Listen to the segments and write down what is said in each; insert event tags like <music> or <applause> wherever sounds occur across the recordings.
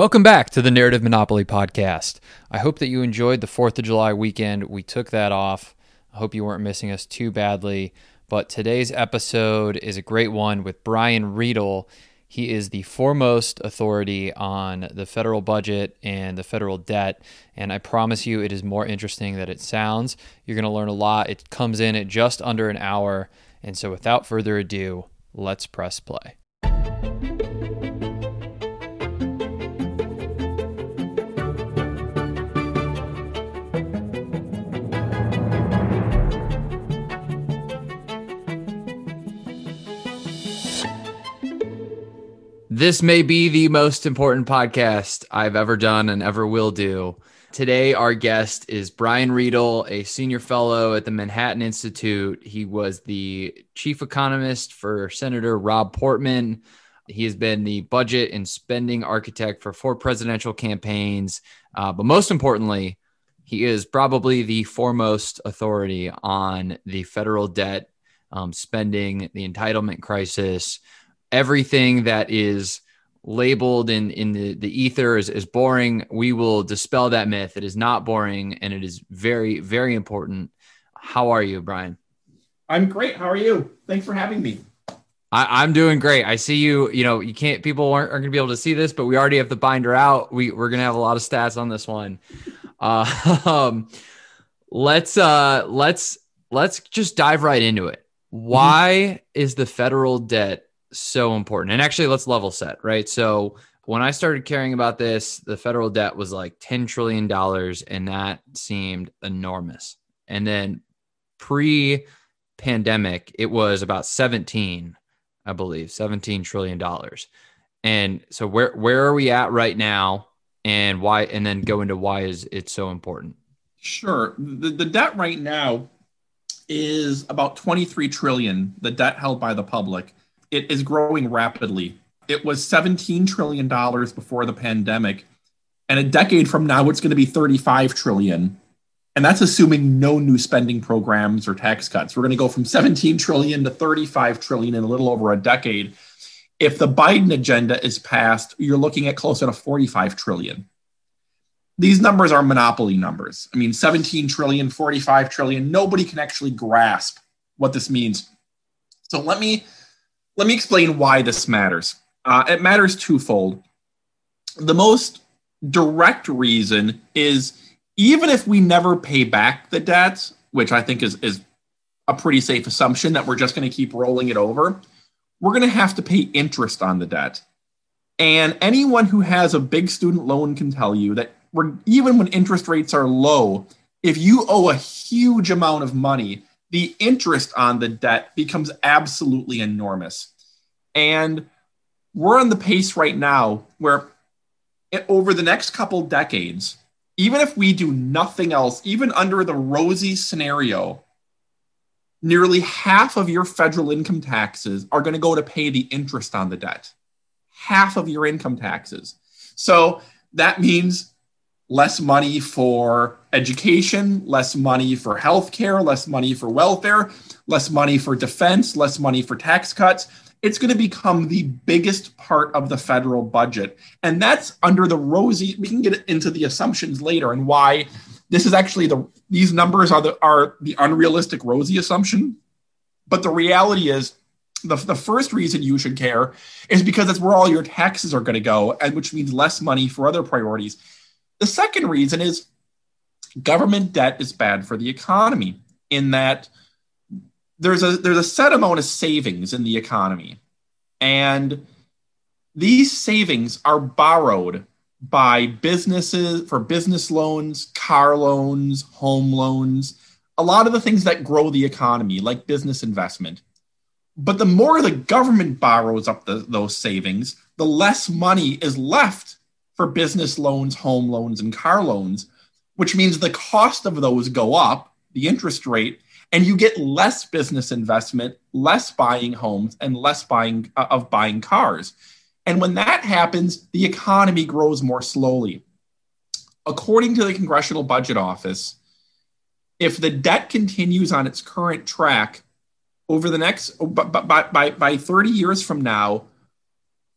Welcome back to the Narrative Monopoly podcast. I hope that you enjoyed the 4th of July weekend. We took that off. I hope you weren't missing us too badly. But today's episode is a great one with Brian Riedl. He is the foremost authority on the federal budget and the federal debt. And I promise you, it is more interesting than it sounds. You're going to learn a lot. It comes in at just under an hour. And so, without further ado, let's press play. This may be the most important podcast I've ever done and ever will do. Today, our guest is Brian Riedl, a senior fellow at the Manhattan Institute. He was the chief economist for Senator Rob Portman. He has been the budget and spending architect for four presidential campaigns. Uh, but most importantly, he is probably the foremost authority on the federal debt, um, spending, the entitlement crisis, everything that is labeled in in the, the ether as, as boring we will dispel that myth it is not boring and it is very very important how are you brian i'm great how are you thanks for having me I, am doing great. I see you. You know, you can't. People aren't, aren't going to be able to see this, but we already have the binder out. We we're going to have a lot of stats on this one. Uh, um, <laughs> let's uh, let's let's just dive right into it. Why mm-hmm. is the federal debt so important. And actually, let's level set, right? So when I started caring about this, the federal debt was like $10 trillion, and that seemed enormous. And then pre pandemic, it was about 17, I believe, 17 trillion dollars. And so where where are we at right now and why and then go into why is it so important? Sure. The, the debt right now is about 23 trillion, the debt held by the public it is growing rapidly. It was $17 trillion before the pandemic. And a decade from now, it's going to be 35 trillion. And that's assuming no new spending programs or tax cuts. We're going to go from 17 trillion to 35 trillion in a little over a decade. If the Biden agenda is passed, you're looking at closer to 45 trillion. These numbers are monopoly numbers. I mean, 17 trillion, 45 trillion, nobody can actually grasp what this means. So let me let me explain why this matters. Uh, it matters twofold. The most direct reason is even if we never pay back the debt, which I think is, is a pretty safe assumption that we're just going to keep rolling it over, we're going to have to pay interest on the debt. And anyone who has a big student loan can tell you that even when interest rates are low, if you owe a huge amount of money, the interest on the debt becomes absolutely enormous. And we're on the pace right now where over the next couple decades, even if we do nothing else, even under the rosy scenario, nearly half of your federal income taxes are going to go to pay the interest on the debt. Half of your income taxes. So that means less money for education, less money for healthcare, less money for welfare, less money for defense, less money for tax cuts. It's going to become the biggest part of the federal budget. And that's under the rosy, we can get into the assumptions later and why this is actually the these numbers are the are the unrealistic rosy assumption. But the reality is the, the first reason you should care is because that's where all your taxes are going to go, and which means less money for other priorities. The second reason is government debt is bad for the economy in that there's a there's a set amount of savings in the economy and these savings are borrowed by businesses for business loans, car loans, home loans, a lot of the things that grow the economy, like business investment. But the more the government borrows up the, those savings, the less money is left for business loans, home loans, and car loans, which means the cost of those go up, the interest rate, and you get less business investment, less buying homes, and less buying uh, of buying cars. And when that happens, the economy grows more slowly. According to the Congressional Budget Office, if the debt continues on its current track over the next by, by, by 30 years from now,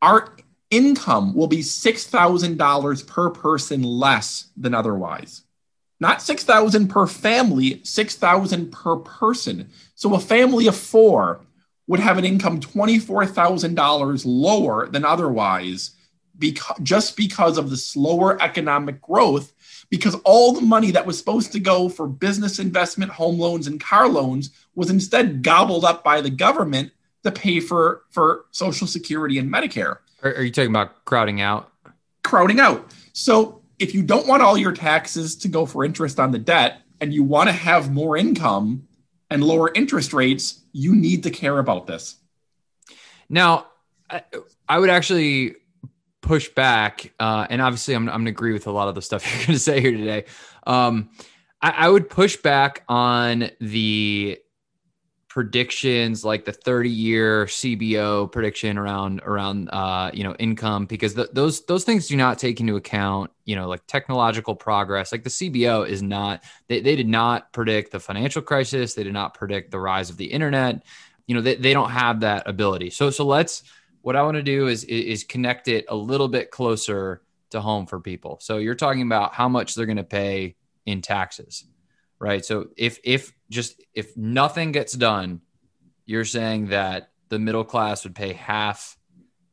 our income will be $6,000 per person less than otherwise. Not 6,000 per family, 6,000 per person. So a family of 4 would have an income $24,000 lower than otherwise because just because of the slower economic growth because all the money that was supposed to go for business investment, home loans and car loans was instead gobbled up by the government to pay for for social security and medicare. Are, are you talking about crowding out? Crowding out. So if you don't want all your taxes to go for interest on the debt and you want to have more income and lower interest rates, you need to care about this. Now, I, would actually push back, uh, and obviously, I'm, I'm going to agree with a lot of the stuff <laughs> you're going to say here today. Um, I, I would push back on the predictions like the 30 year CBO prediction around around uh you know income because the, those those things do not take into account you know like technological progress. Like the CBO is not they, they did not predict the financial crisis. They did not predict the rise of the internet. You know they, they don't have that ability. So so let's what I want to do is is connect it a little bit closer to home for people. So you're talking about how much they're going to pay in taxes right? So if if just if nothing gets done, you're saying that the middle class would pay half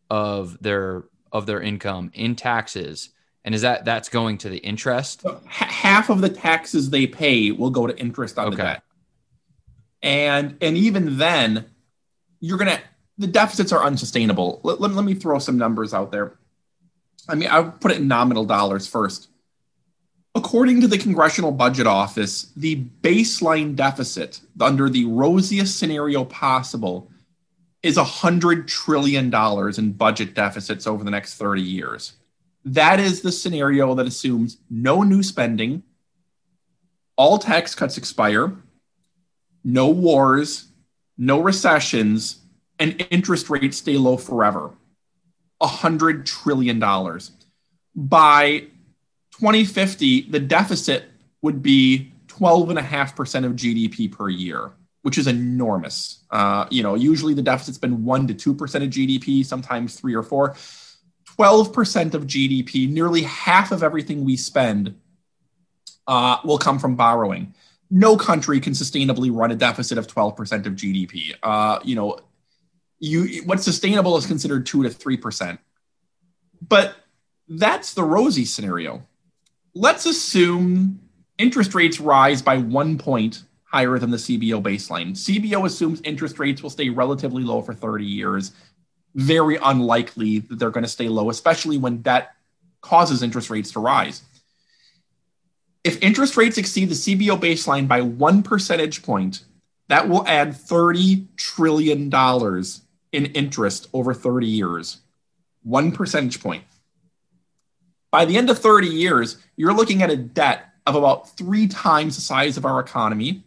of their of their income in taxes and is that that's going to the interest? So half of the taxes they pay will go to interest on okay. the debt. And and even then you're gonna the deficits are unsustainable. Let, let, let me throw some numbers out there. I mean i'll put it in nominal dollars first According to the Congressional Budget Office, the baseline deficit under the rosiest scenario possible is $100 trillion in budget deficits over the next 30 years. That is the scenario that assumes no new spending, all tax cuts expire, no wars, no recessions, and interest rates stay low forever. $100 trillion. By 2050, the deficit would be 12.5% of GDP per year, which is enormous. Uh, you know, usually the deficit's been 1% to 2% of GDP, sometimes 3 or 4. 12% of GDP, nearly half of everything we spend, uh, will come from borrowing. No country can sustainably run a deficit of 12% of GDP. Uh, you know, you what's sustainable is considered 2 to 3%. But that's the rosy scenario let's assume interest rates rise by one point higher than the CBO baseline. CBO assumes interest rates will stay relatively low for 30 years. Very unlikely that they're going to stay low, especially when debt causes interest rates to rise. If interest rates exceed the CBO baseline by one percentage point, that will add $30 trillion in interest over 30 years. One percentage point. By the end of 30 years, you're looking at a debt of about three times the size of our economy.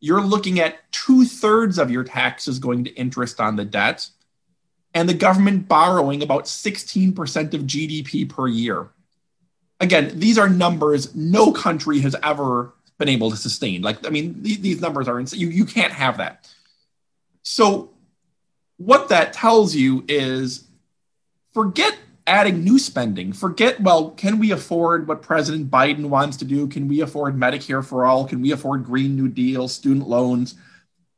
You're looking at two thirds of your taxes going to interest on the debt, and the government borrowing about 16% of GDP per year. Again, these are numbers no country has ever been able to sustain. Like, I mean, these, numbers are insane. You, you can't have that. So, what that tells you is forget adding new spending. Forget, well, can we afford what President Biden wants to do? Can we afford Medicare for all? Can we afford Green New Deal, student loans?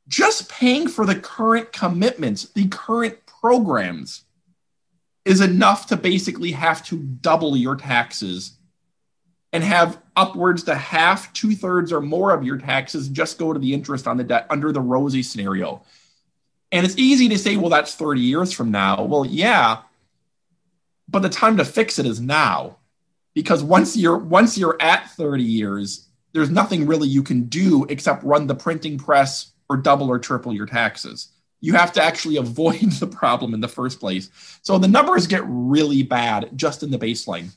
Just paying for the current commitments, the current programs, is enough to basically have to double your taxes and have upwards to half, two thirds, or more of your taxes just go to the interest on the debt under the rosy scenario. And it's easy to say, well, that's 30 years from now. Well, yeah, but the time to fix it is now. Because once you're once you're at 30 years there's nothing really you can do except run the printing press or double or triple your taxes. You have to actually <laughs> avoid the problem in the first place. So the numbers get really bad just in the baseline.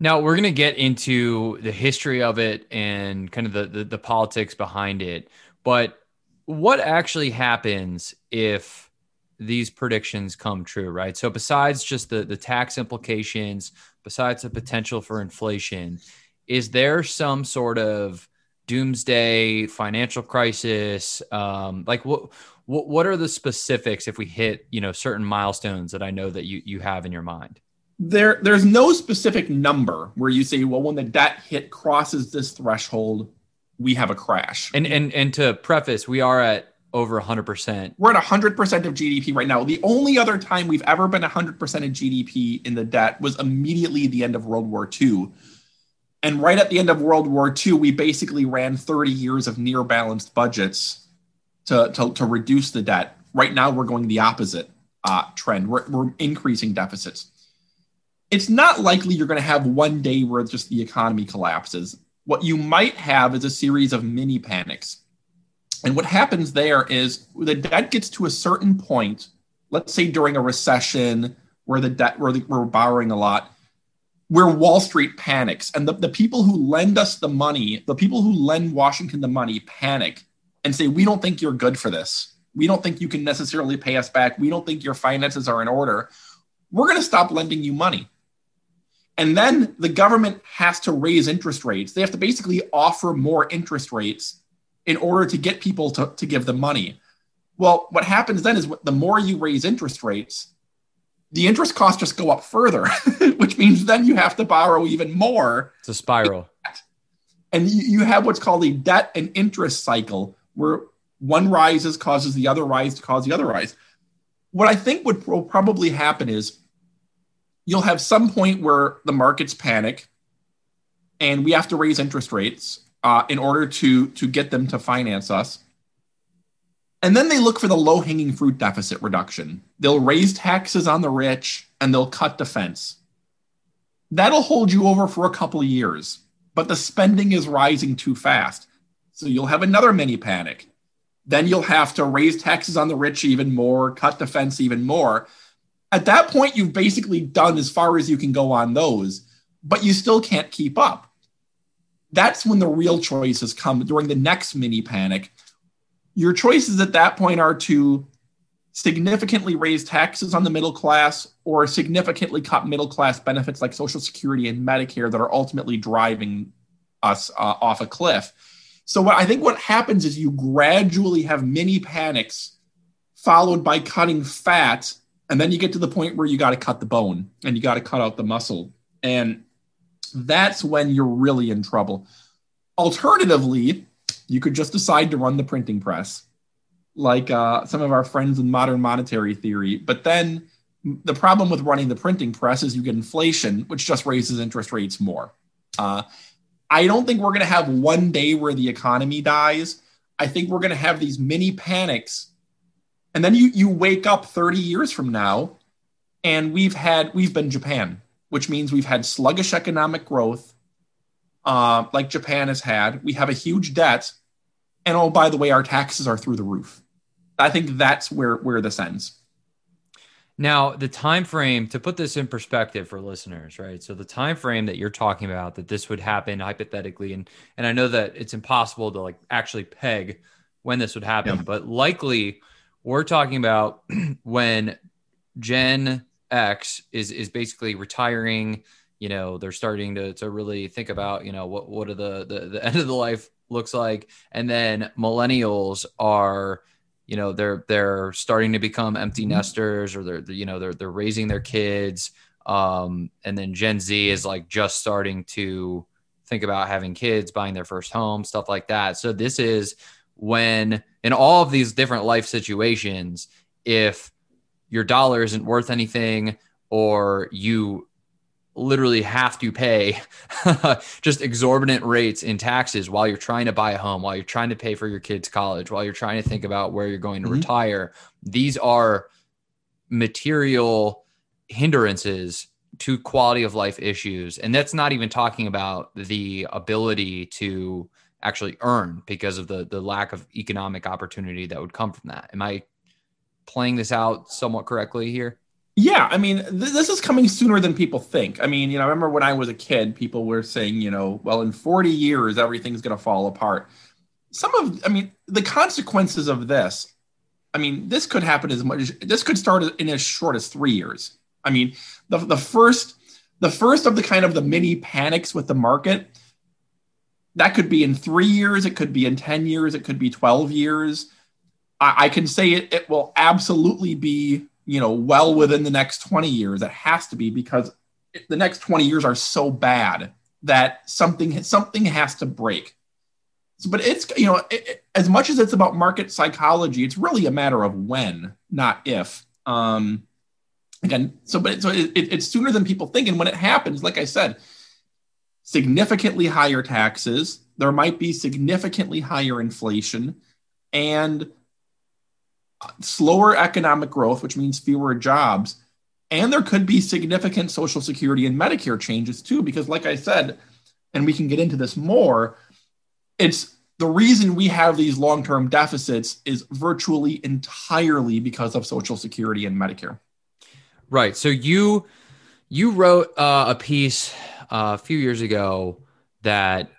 Now we're going to get into the history of it and kind of the, the, the politics behind it but what actually happens if these predictions come true, right? So besides just the the tax implications, besides the potential for inflation, is there some sort of doomsday financial crisis? Um, like what what what are the specifics if we hit you know certain milestones that I know that you you have in your mind? There there's no specific number where you say, well, when the debt hit crosses this threshold, we have a crash. And and and to preface, we are at over 100%. We're at 100% of GDP right now. The only other time we've ever been 100% of GDP in the debt was immediately the end of World War II. And right at the end of World War II, we basically ran 30 years of near balanced budgets to, to, to reduce the debt. Right now, we're going the opposite uh, trend. We're, we're increasing deficits. It's not likely you're going to have one day where just the economy collapses. What you might have is a series of mini panics and what happens there is the debt gets to a certain point, let's say during a recession where the debt where the, we're borrowing a lot, where Wall Street panics. And the, the people who lend us the money, the people who lend Washington the money panic and say, we don't think you're good for this. We don't think you can necessarily pay us back. We don't think your finances are in order. We're going to stop lending you money. And then the government has to raise interest rates. They have to basically offer more interest rates in order to get people to, to give them money. Well, what happens then is the more you raise interest rates, the interest costs just go up further, <laughs> which means then you have to borrow even more. It's a spiral. And you have what's called a debt and interest cycle where one rises causes the other rise to cause the other rise. What I think would will probably happen is you'll have some point where the markets panic and we have to raise interest rates uh, in order to to get them to finance us. And then they look for the low hanging fruit deficit reduction. They'll raise taxes on the rich and they'll cut defense. That'll hold you over for a couple of years, but the spending is rising too fast. So you'll have another mini panic. Then you'll have to raise taxes on the rich even more, cut defense even more. At that point, you've basically done as far as you can go on those, but you still can't keep up that's when the real choices come during the next mini panic. Your choices at that point are to significantly raise taxes on the middle class or significantly cut middle class benefits like Social Security and Medicare that are ultimately driving us uh, off a cliff. So, what I think what happens is you gradually have mini panics followed by cutting fat, and then you get to the point where you got to cut the bone and you got to cut out the muscle. And that's when you're really in trouble. Alternatively, you could just decide to run the printing press, like uh, some of our friends in modern monetary theory. But then the problem with running the printing press is you get inflation, which just raises interest rates more. Uh, I don't think we're going to have one day where the economy dies. I think we're going to have these mini panics. And then you, you wake up 30 years from now, and we've had, we've been Japan which means we've had sluggish economic growth, uh, like Japan has had. We have a huge debt, and oh, by the way, our taxes are through the roof. I think that's where where this ends. Now, the time frame to put this in perspective for listeners, right? So the time frame that you're talking about that this would happen hypothetically, and and I know that it's impossible to like actually peg when this would happen, yeah. but likely we're talking about <clears throat> when Gen X is is basically retiring. You know, they're starting to to really think about you know what what are the the, the <laughs> end of the life looks like, and then millennials are you know they're they're starting to become empty mm-hmm. nesters or they're you know they're they're raising their kids um and then gen z is like just starting to think about having kids buying their first home stuff like that so this is when in all of these different life situations if your dollar isn't worth anything or you literally have to pay <laughs> just exorbitant rates in taxes while you're trying to buy a home, while you're trying to pay for your kids' college, while you're trying to think about where you're going to mm-hmm. retire. These are material hindrances to quality of life issues. And that's not even talking about the ability to actually earn because of the the lack of economic opportunity that would come from that. Am I playing this out somewhat correctly here? Yeah, I mean, th- this is coming sooner than people think. I mean, you know, I remember when I was a kid, people were saying, you know, well, in 40 years, everything's going to fall apart. Some of, I mean, the consequences of this, I mean, this could happen as much, this could start in as short as three years. I mean, the, the first, the first of the kind of the mini panics with the market, that could be in three years, it could be in 10 years, it could be 12 years I, I can say it, it will absolutely be, you know, well within the next 20 years. It has to be because the next 20 years are so bad that something something has to break. But it's you know it, it, as much as it's about market psychology, it's really a matter of when, not if. Um, again, so but so it, it's sooner than people think, and when it happens, like I said, significantly higher taxes. There might be significantly higher inflation, and slower economic growth, which means fewer jobs and there could be significant Social Security and Medicare changes too, because, like I said, and we can get into this more, it's the reason we have these long term deficits is virtually entirely because of Social Security and Medicare. Right. So you you wrote uh, a piece uh, a few years ago that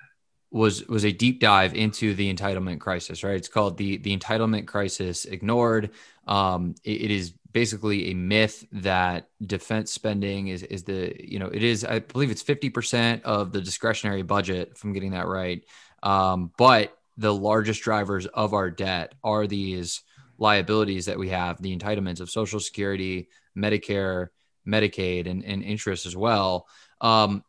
was was a deep dive into the entitlement crisis. Right. It's called the the entitlement crisis ignored. Um, it, it is basically a myth that defense spending is is the you know it is I believe it's fifty percent of the discretionary budget if I'm getting that right. Um, but the largest drivers of our debt are these liabilities that we have, the entitlements of Social Security, Medicare, Medicaid, and, and interest as well. Um,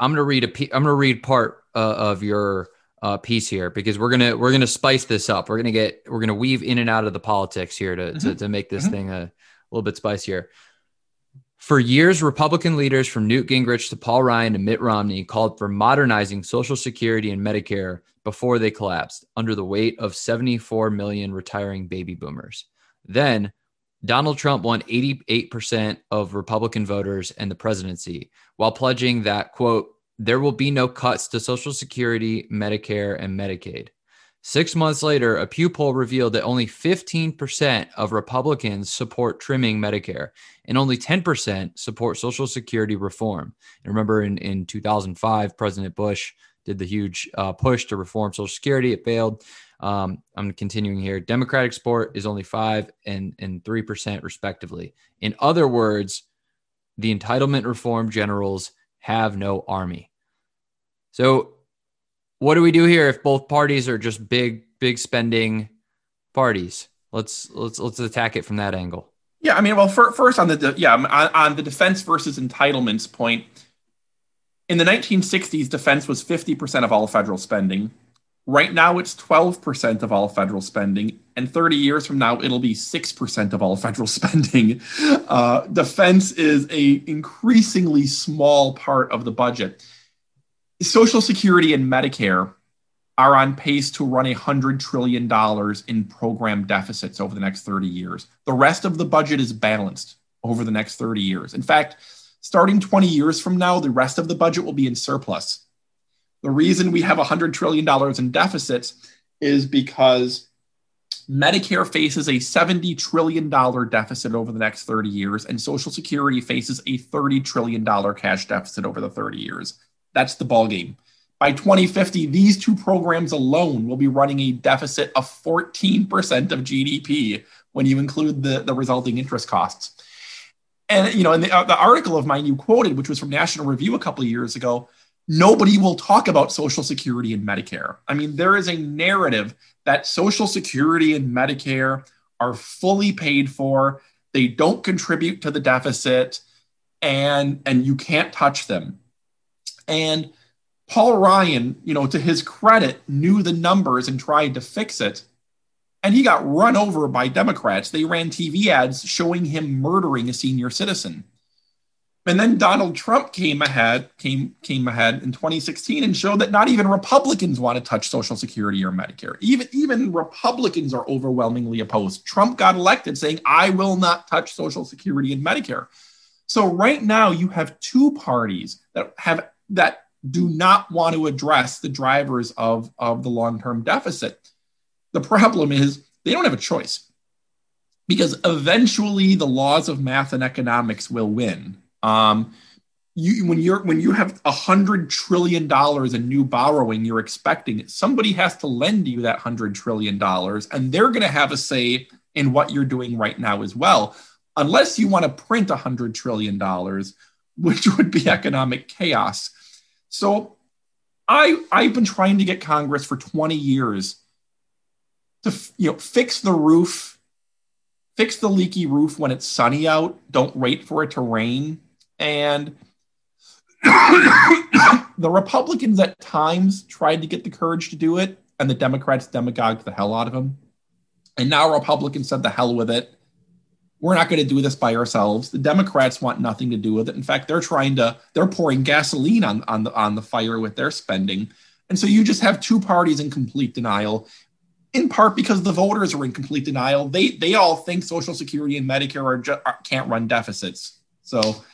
I'm gonna read a I'm gonna read part uh, of your uh, piece here because we're gonna we're gonna spice this up. We're gonna get we're gonna weave in and out of the politics here to mm-hmm. to, to, make this mm-hmm. thing a little bit spicier. For years, Republican leaders from Newt Gingrich to Paul Ryan to Mitt Romney called for modernizing Social Security and Medicare before they collapsed under the weight of 74 million retiring baby boomers. Then, Donald Trump won 88% of Republican voters and the presidency while pledging that, quote, there will be no cuts to Social Security, Medicare, and Medicaid. Six months later, a Pew poll revealed that only 15% of Republicans support trimming Medicare and only 10% support Social Security reform. And remember, in, in 2005, President Bush did the huge uh, push to reform Social Security. It failed. Um, I'm continuing here. Democratic support is only 5 and, and 3%, respectively. In other words, the entitlement reform generals have no army. So what do we do here if both parties are just big, big spending parties? Let's let's let's attack it from that angle. Yeah, I mean, well, for, first on the yeah on, on the defense versus entitlements point, in the 1960s, defense was 50% of all federal spending. Right now, it's 12% of all federal spending. And 30 years from now, it'll be 6% of all federal <laughs> spending. Uh, defense is a increasingly small part of the budget. Social Security and Medicare are on pace to run $100 trillion in program deficits over the next 30 years. The rest of the budget is balanced over the next 30 years. In fact, starting 20 years from now, the rest of the budget will be in surplus. The reason we have $100 trillion in deficits is because Medicare faces a $70 trillion deficit over the next 30 years, and Social Security faces a $30 trillion cash deficit over the 30 years. That's the ball game. By 2050, these two programs alone will be running a deficit of 14% of GDP when you include the, the resulting interest costs. And you know, in the, uh, the article of mine you quoted, which was from National Review a couple of years ago, nobody will talk about Social Security and Medicare. I mean, there is a narrative that Social Security and Medicare are fully paid for. They don't contribute to the deficit, and and you can't touch them. And Paul Ryan, you know, to his credit, knew the numbers and tried to fix it. And he got run over by Democrats. They ran TV ads showing him murdering a senior citizen. And then Donald Trump came ahead, came came ahead in 2016 and showed that not even Republicans want to touch Social Security or Medicare. Even even Republicans are overwhelmingly opposed. Trump got elected saying, "I will not touch Social Security and Medicare." So right now you have two parties that have that do not want to address the drivers of, of the long term deficit. The problem is they don't have a choice because eventually the laws of math and economics will win. Um, you, when you're when you have a hundred trillion dollars in new borrowing, you're expecting somebody has to lend you that hundred trillion dollars, and they're going to have a say in what you're doing right now as well. Unless you want to print a hundred trillion dollars, which <laughs> would be economic chaos. So I I've been trying to get Congress for 20 years to you know fix the roof, fix the leaky roof when it's sunny out. Don't wait for it to rain. And <coughs> the Republicans at times tried to get the courage to do it, and the Democrats demagogued the hell out of them. And now Republicans said the hell with it. We're not going to do this by ourselves. The Democrats want nothing to do with it. In fact, they're trying to they're pouring gasoline on on the on the fire with their spending. And so you just have two parties in complete denial, in part because the voters are in complete denial. They they all think Social Security and Medicare are, are can't run deficits. So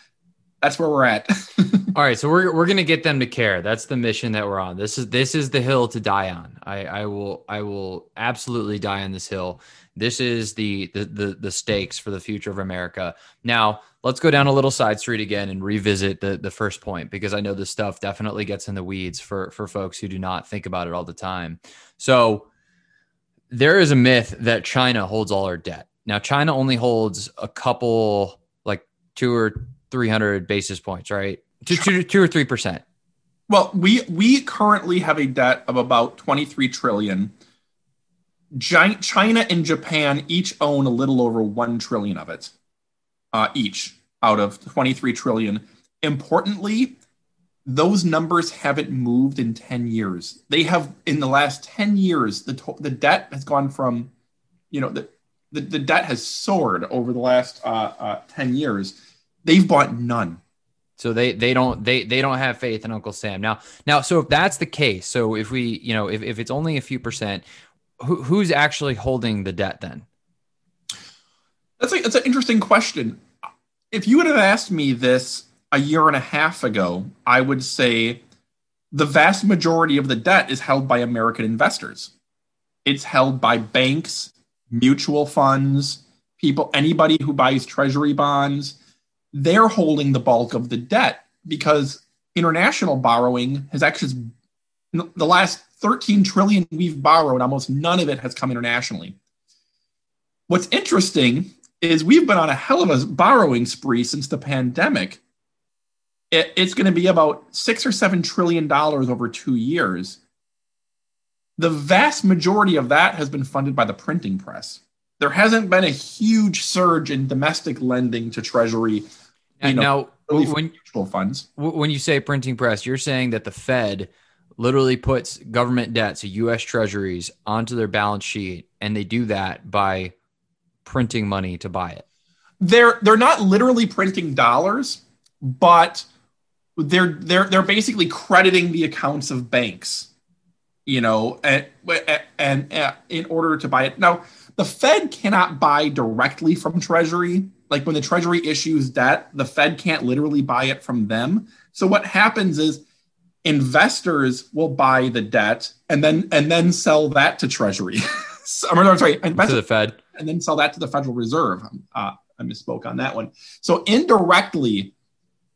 that's where we're at. <laughs> All right, so we're we're gonna get them to care. That's the mission that we're on. This is this is the hill to die on. I I will I will absolutely die on this hill. This is the the the, the stakes for the future of America. Now let's go down a little side street again and revisit the the first point because I know this stuff definitely gets in the weeds for for folks who do not think about it all the time. So there is a myth that China holds all our debt. Now China only holds a couple like two or 300 basis points, right? Two, two, two or three percent. Well, we we currently have a debt of about 23 trillion. Giant China and Japan each own a little over 1 trillion of it. Uh, each out of 23 trillion. Importantly, those numbers haven't moved in 10 years. They have in the last 10 years the to- the debt has gone from you know the the, the debt has soared over the last uh, uh, 10 years. They've bought none. So they they don't they they don't have faith in Uncle Sam. Now now so if that's the case, so if we you know if, if it's only a few percent, who, who's actually holding the debt then? That's a, that's an interesting question. If you would have asked me this a year and a half ago, I would say the vast majority of the debt is held by American investors. It's held by banks, mutual funds, people, anybody who buys treasury bonds. They're holding the bulk of the debt because international borrowing has actually the last 13 trillion we've borrowed, almost none of it has come internationally. What's interesting is we've been on a hell of a borrowing spree since the pandemic. It, it's going to be about six or seven trillion dollars over two years. The vast majority of that has been funded by the printing press. There hasn't been a huge surge in domestic lending to Treasury. You know, now, when mutual funds, when you say printing press, you're saying that the Fed literally puts government debt, so U.S. Treasuries, onto their balance sheet, and they do that by printing money to buy it. They're they're not literally printing dollars, but they're they're they're basically crediting the accounts of banks, you know, and and, and in order to buy it. Now, the Fed cannot buy directly from Treasury. Like when the Treasury issues debt, the Fed can't literally buy it from them. So what happens is investors will buy the debt and then and then sell that to Treasury. <laughs> I'm sorry, to the Fed, and then sell that to the Federal Reserve. Uh, I misspoke on that one. So indirectly,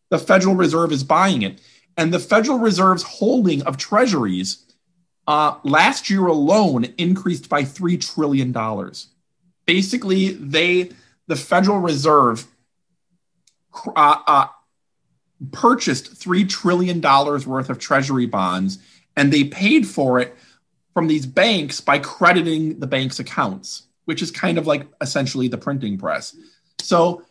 the Federal Reserve is buying it, and the Federal Reserve's holding of Treasuries uh, last year alone increased by three trillion dollars. Basically, they the Federal Reserve uh, uh, purchased $3 trillion worth of treasury bonds and they paid for it from these banks by crediting the bank's accounts, which is kind of like essentially the printing press. So,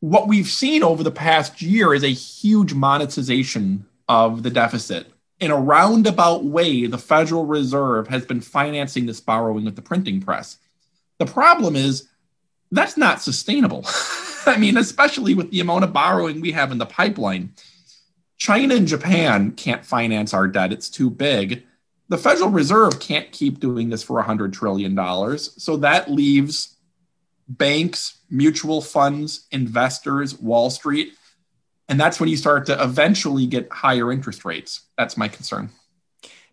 what we've seen over the past year is a huge monetization of the deficit. In a roundabout way, the Federal Reserve has been financing this borrowing with the printing press. The problem is that's not sustainable. <laughs> I mean, especially with the amount of borrowing we have in the pipeline. China and Japan can't finance our debt, it's too big. The Federal Reserve can't keep doing this for $100 trillion. So that leaves banks, mutual funds, investors, Wall Street. And that's when you start to eventually get higher interest rates. That's my concern.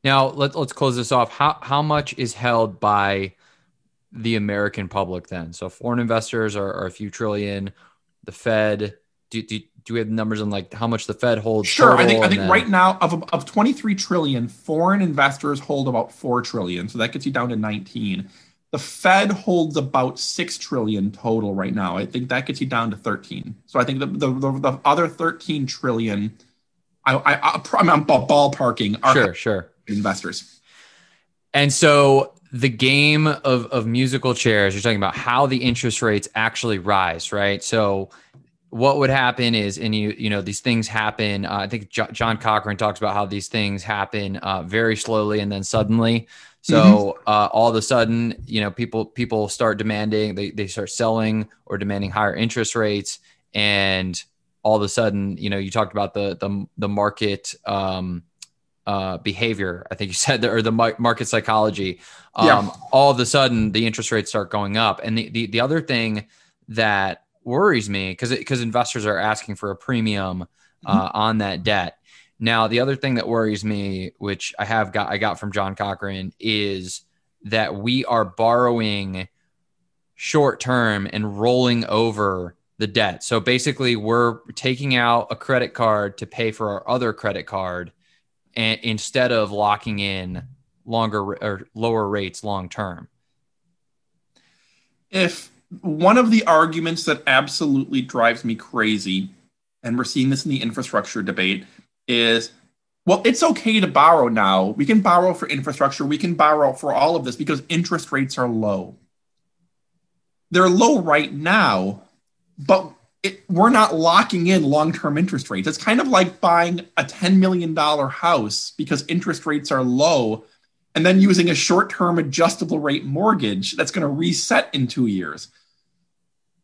Now, let, let's close this off. How, how much is held by the American public then? So foreign investors are, are a few trillion. The Fed, do, do, do we have numbers on like how much the Fed holds? Sure. I think I think then... right now of of 23 trillion, foreign investors hold about 4 trillion. So that gets you down to 19. The Fed holds about 6 trillion total right now. I think that gets you down to 13. So I think the the, the, the other 13 trillion I, I, I I'm ballparking sure, sure. investors. And so the game of, of musical chairs, you're talking about how the interest rates actually rise, right? So what would happen is, and you, you know, these things happen. Uh, I think J- John Cochrane talks about how these things happen uh, very slowly and then suddenly. So mm-hmm. uh, all of a sudden, you know, people people start demanding, they, they start selling or demanding higher interest rates, and all of a sudden, you know, you talked about the the the market um, uh, behavior. I think you <laughs> said, or the market psychology. Um, yeah. All of a sudden, the interest rates start going up, and the the, the other thing that worries me because because investors are asking for a premium uh, mm-hmm. on that debt. Now, the other thing that worries me, which I have got I got from John Cochrane, is that we are borrowing short term and rolling over the debt. So basically, we're taking out a credit card to pay for our other credit card, and instead of locking in longer or lower rates long term. If one of the arguments that absolutely drives me crazy, and we're seeing this in the infrastructure debate, is well, it's okay to borrow now. We can borrow for infrastructure. We can borrow for all of this because interest rates are low. They're low right now, but it, we're not locking in long term interest rates. It's kind of like buying a $10 million house because interest rates are low and then using a short term adjustable rate mortgage that's going to reset in two years.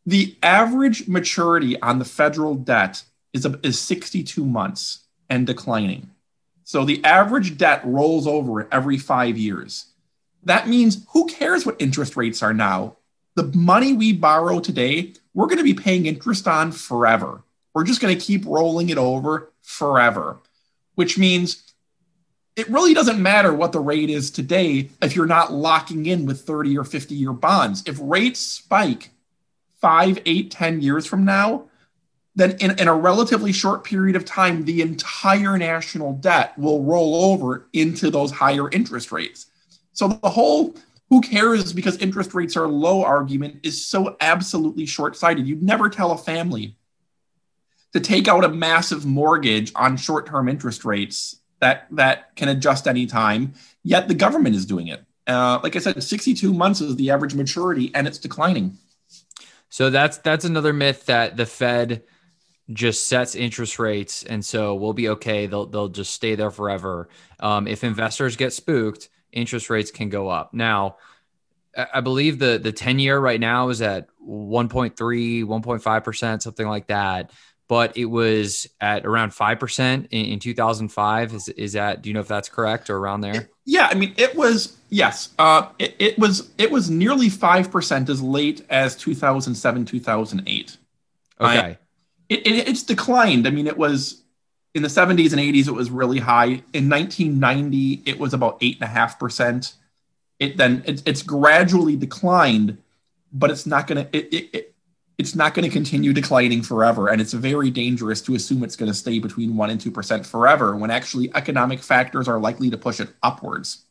The average maturity on the federal debt is, a, is 62 months and declining. So the average debt rolls over every five years. That means who cares what interest rates are now? The money we borrow today, we're going to be paying interest on forever. We're just going to keep rolling it over forever, which means it really doesn't matter what the rate is today if you're not locking in with 30 or 50 year bonds. If rates spike five, eight, ten years from now, then in, in a relatively short period of time, the entire national debt will roll over into those higher interest rates. So the whole who cares because interest rates are low argument is so absolutely short sighted. You'd never tell a family to take out a massive mortgage on short term interest rates that, that can adjust any time, yet the government is doing it. Uh, like I said, 62 months is the average maturity and it's declining. So that's that's another myth that the Fed just sets interest rates, and so we'll be okay. They'll they'll just stay there forever. Um, if investors get spooked, interest rates can go up. Now, I believe the the ten year right now is at 1.3, 1.5 percent, something like that. But it was at around five percent in, in 2005. Is is that? Do you know if that's correct or around there? Yeah, I mean, it was yes. Uh, it, it was it was nearly five percent as late as two thousand seven, two thousand eight. Okay, it, it, it's declined. I mean, it was in the seventies and eighties. It was really high. In nineteen ninety, it was about eight and a half percent. It then it, it's gradually declined, but it's not going to it, it, it's not going to continue declining forever. And it's very dangerous to assume it's going to stay between 1% and 2% forever when actually economic factors are likely to push it upwards.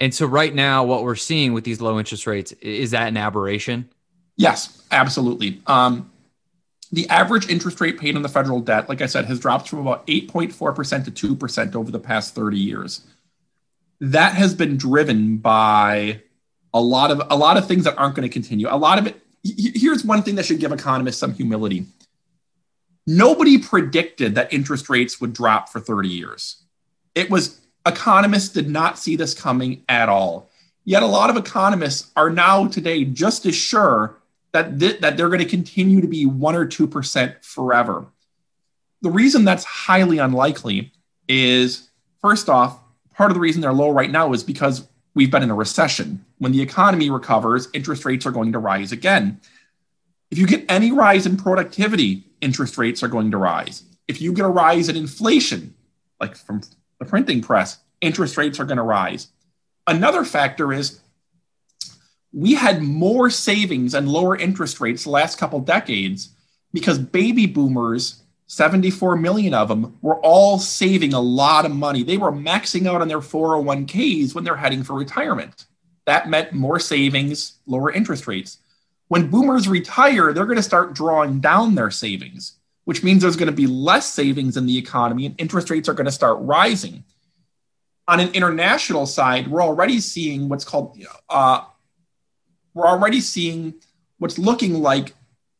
And so, right now, what we're seeing with these low interest rates is that an aberration? Yes, absolutely. Um, the average interest rate paid on the federal debt, like I said, has dropped from about 8.4% to 2% over the past 30 years. That has been driven by a lot of a lot of things that aren't going to continue. A lot of it here's one thing that should give economists some humility. Nobody predicted that interest rates would drop for 30 years. It was economists did not see this coming at all. Yet a lot of economists are now today just as sure that, th- that they're going to continue to be 1 or 2% forever. The reason that's highly unlikely is first off, part of the reason they're low right now is because we've been in a recession. When the economy recovers, interest rates are going to rise again. If you get any rise in productivity, interest rates are going to rise. If you get a rise in inflation, like from the printing press, interest rates are going to rise. Another factor is we had more savings and lower interest rates the last couple decades because baby boomers 74 million of them were all saving a lot of money. They were maxing out on their 401ks when they're heading for retirement. That meant more savings, lower interest rates. When boomers retire, they're going to start drawing down their savings, which means there's going to be less savings in the economy and interest rates are going to start rising. On an international side, we're already seeing what's called, uh, we're already seeing what's looking like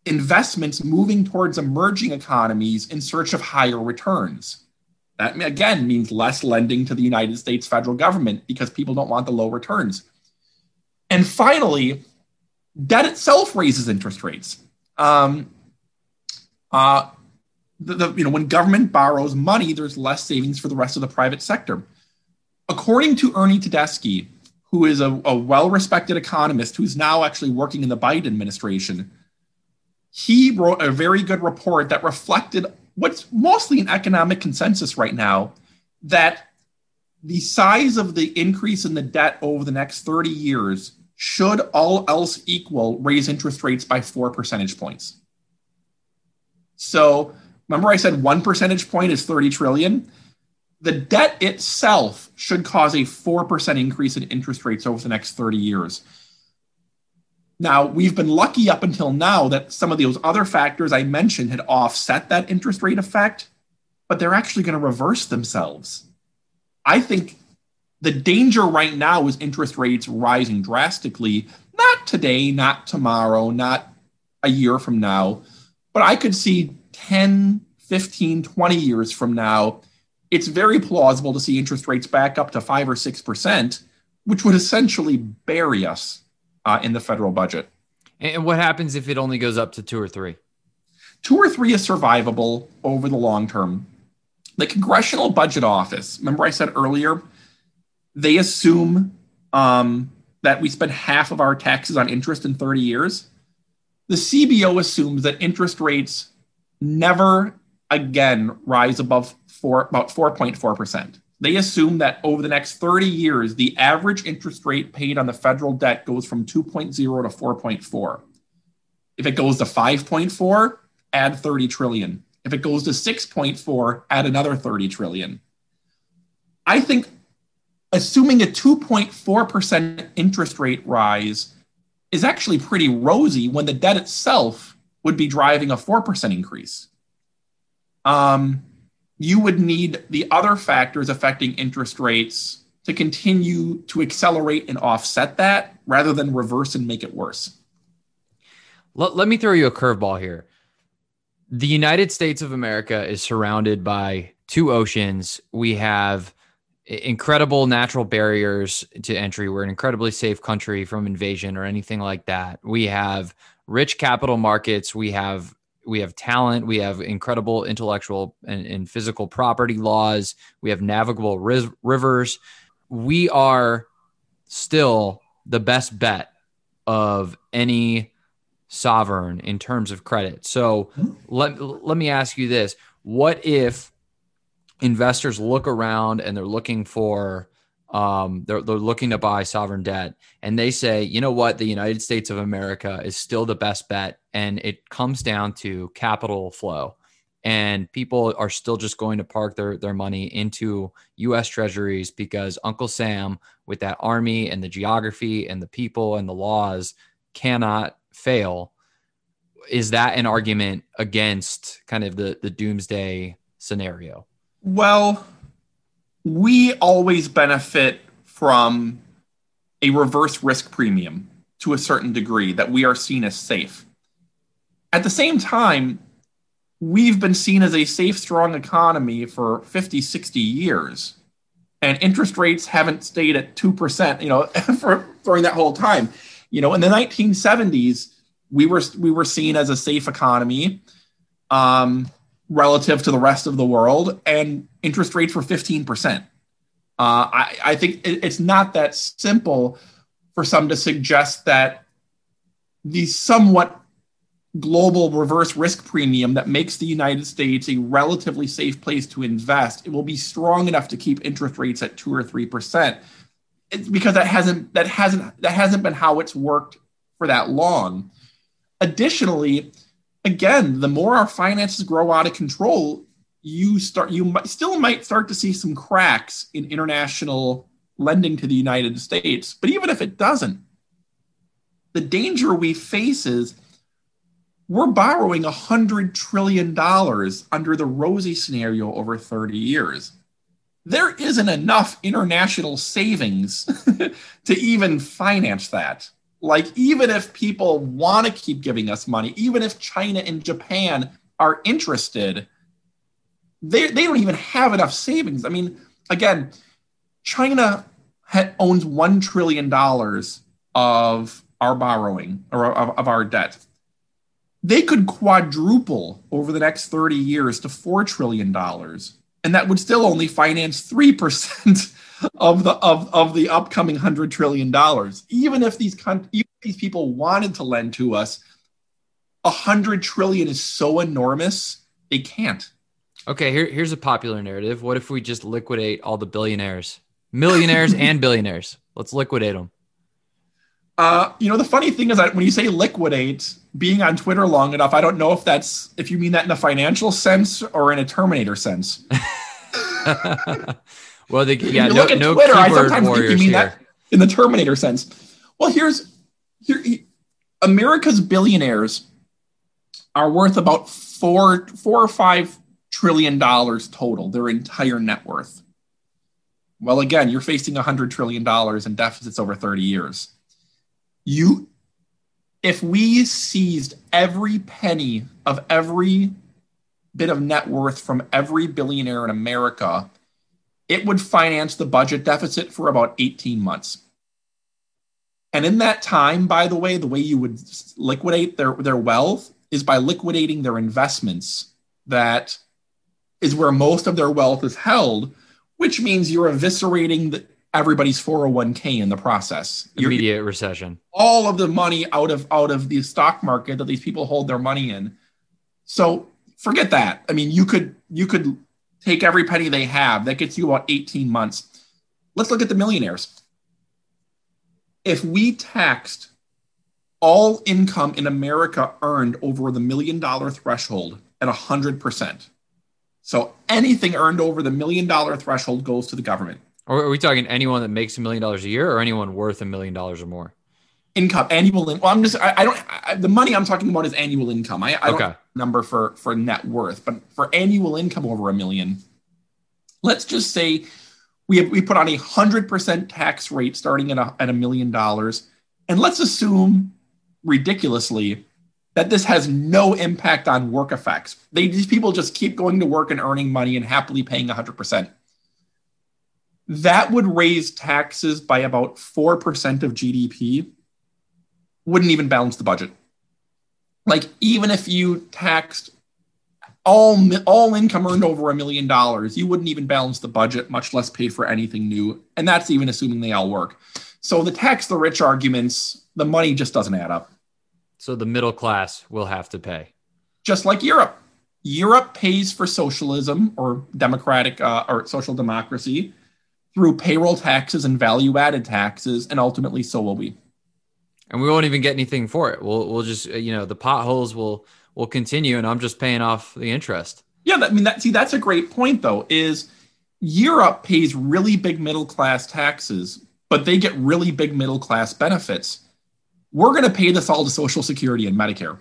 investments moving towards emerging economies in search of higher returns. That again means less lending to the United States federal government because people don't want the low returns. And finally, debt itself raises interest rates. Um, uh, the, the, you know, when government borrows money, there's less savings for the rest of the private sector. According to Ernie Tedeschi, who is a, a well respected economist who's now actually working in the Biden administration, he wrote a very good report that reflected what's mostly an economic consensus right now that the size of the increase in the debt over the next 30 years should all else equal raise interest rates by four percentage points. So remember I said one percentage point is 30 trillion? The debt itself should cause a 4% increase in interest rates over the next 30 years. Now, we've been lucky up until now that some of those other factors I mentioned had offset that interest rate effect, but they're actually going to reverse themselves. I think the danger right now is interest rates rising drastically, not today, not tomorrow, not a year from now, but I could see 10, 15, 20 years from now. It's very plausible to see interest rates back up to five or 6%, which would essentially bury us uh, in the federal budget. And what happens if it only goes up to two or three? Two or three is survivable over the long term. The Congressional Budget Office, remember I said earlier, they assume um, that we spend half of our taxes on interest in 30 years. The CBO assumes that interest rates never again rise above four, about 4.4% they assume that over the next 30 years, the average interest rate paid on the federal debt goes from 2.0 to 4.4. If it goes to 5.4, add 30 trillion. If it goes to 6.4, add another 30 trillion. I think assuming a 2.4% interest rate rise is actually pretty rosy when the debt itself would be driving a 4% increase. Um, you would need the other factors affecting interest rates to continue to accelerate and offset that rather than reverse and make it worse. Let, let me throw you a curveball here. The United States of America is surrounded by two oceans. We have incredible natural barriers to entry. We're an incredibly safe country from invasion or anything like that. We have rich capital markets. We have we have talent, we have incredible intellectual and, and physical property laws, we have navigable ri- rivers. We are still the best bet of any sovereign in terms of credit. So let, let me ask you this. What if investors look around and they're looking for um, they're, they're looking to buy sovereign debt. And they say you know what? The united states of america is still the best bet. And it comes down to capital flow. And people are still just going to park their, their money into us treasuries because uncle sam with that army and the geography and the people and the laws cannot fail. Is that an argument against kind of the, the doomsday scenario? Well we always benefit from a reverse risk premium to a certain degree that we are seen as safe. At the same time, we've been seen as a safe, strong economy for 50, 60 years. And interest rates haven't stayed at 2%, you know, <laughs> for during that whole time. You know, in the 1970s, we were we were seen as a safe economy. Um, relative to the rest of the world, and interest rates were 15%. Uh, I, I think it, it's not that simple for some to suggest that the somewhat global reverse risk premium that makes the United States a relatively safe place to invest, it will be strong enough to keep interest rates at two or three percent. It's because that hasn't that hasn't that hasn't been how it's worked for that long. Additionally, again, the more our finances grow out of control, you start you might, still might start to see some cracks in international lending to the United States. But even if it doesn't, the danger we face is we're borrowing $100 trillion under the rosy scenario over 30 years. there isn't enough international savings <laughs> to even finance that. Like, even if people want to keep giving us money, even if China and Japan are interested, they, they don't even have enough savings. I mean, again, China ha- owns $1 trillion of our borrowing or of, of our debt. They could quadruple over the next 30 years to $4 trillion. And that would still only finance 3% of the of, of the upcoming hundred trillion dollars. Even if these even if these people wanted to lend to us, a hundred trillion is so enormous they can't. Okay, here, here's a popular narrative. What if we just liquidate all the billionaires, millionaires, and <laughs> billionaires? Let's liquidate them. Uh, you know, the funny thing is that when you say liquidate, being on Twitter long enough, I don't know if that's if you mean that in a financial sense or in a Terminator sense. <laughs> <laughs> well, the, yeah, no, no Twitter, I sometimes think you mean here. that in the Terminator sense. Well, here's here America's billionaires are worth about four four or five trillion dollars total, their entire net worth. Well, again, you're facing a hundred trillion dollars in deficits over 30 years you if we seized every penny of every bit of net worth from every billionaire in America, it would finance the budget deficit for about 18 months. And in that time, by the way, the way you would liquidate their, their wealth is by liquidating their investments. That is where most of their wealth is held, which means you're eviscerating the, everybody's 401k in the process. Immediate You're, recession. All of the money out of out of the stock market that these people hold their money in. So forget that. I mean, you could you could take every penny they have. That gets you about 18 months. Let's look at the millionaires. If we taxed all income in America earned over the million dollar threshold at 100%. So anything earned over the million dollar threshold goes to the government. Are we talking anyone that makes a million dollars a year or anyone worth a million dollars or more? Income, annual income. Well, I'm just, I, I don't, I, the money I'm talking about is annual income. I, I okay. don't number for, for net worth, but for annual income over a million, let's just say we have, we put on a hundred percent tax rate starting at a, at a million dollars. And let's assume ridiculously that this has no impact on work effects. They, these people just keep going to work and earning money and happily paying 100% that would raise taxes by about 4% of GDP, wouldn't even balance the budget. Like, even if you taxed all, all income earned over a million dollars, you wouldn't even balance the budget, much less pay for anything new. And that's even assuming they all work. So the tax the rich arguments, the money just doesn't add up. So the middle class will have to pay. Just like Europe. Europe pays for socialism or democratic uh, or social democracy through payroll taxes and value added taxes, and ultimately so will we. And we won't even get anything for it. We'll we'll just uh, you know the potholes will will continue, and I'm just paying off the interest. Yeah, I mean that. See, that's a great point though. Is Europe pays really big middle class taxes, but they get really big middle class benefits. We're going to pay this all to Social Security and Medicare.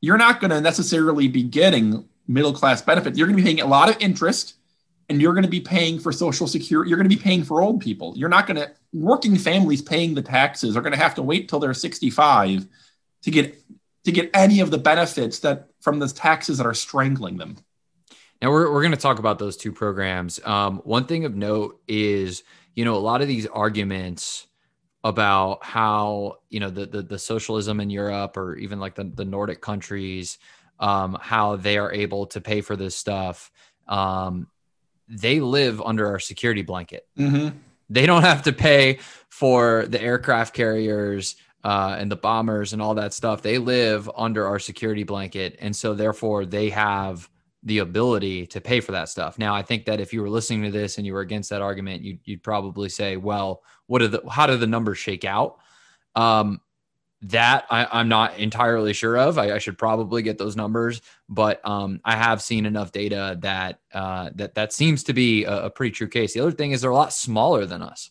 You're not going to necessarily be getting middle class benefits. You're going to be paying a lot of interest and you're going to be paying for social security you're going to be paying for old people you're not going to working families paying the taxes are going to have to wait till they're 65 to get to get any of the benefits that from the taxes that are strangling them now we're, we're going to talk about those two programs um, one thing of note is you know a lot of these arguments about how you know the, the, the socialism in europe or even like the, the nordic countries um, how they are able to pay for this stuff um, they live under our security blanket. Mm-hmm. They don't have to pay for the aircraft carriers uh, and the bombers and all that stuff. They live under our security blanket, and so therefore they have the ability to pay for that stuff. Now, I think that if you were listening to this and you were against that argument, you'd, you'd probably say, "Well, what are the how do the numbers shake out?" Um, that I, am not entirely sure of. I, I, should probably get those numbers, but um, I have seen enough data that uh, that that seems to be a, a, pretty true case. The other thing is they're a lot smaller than us.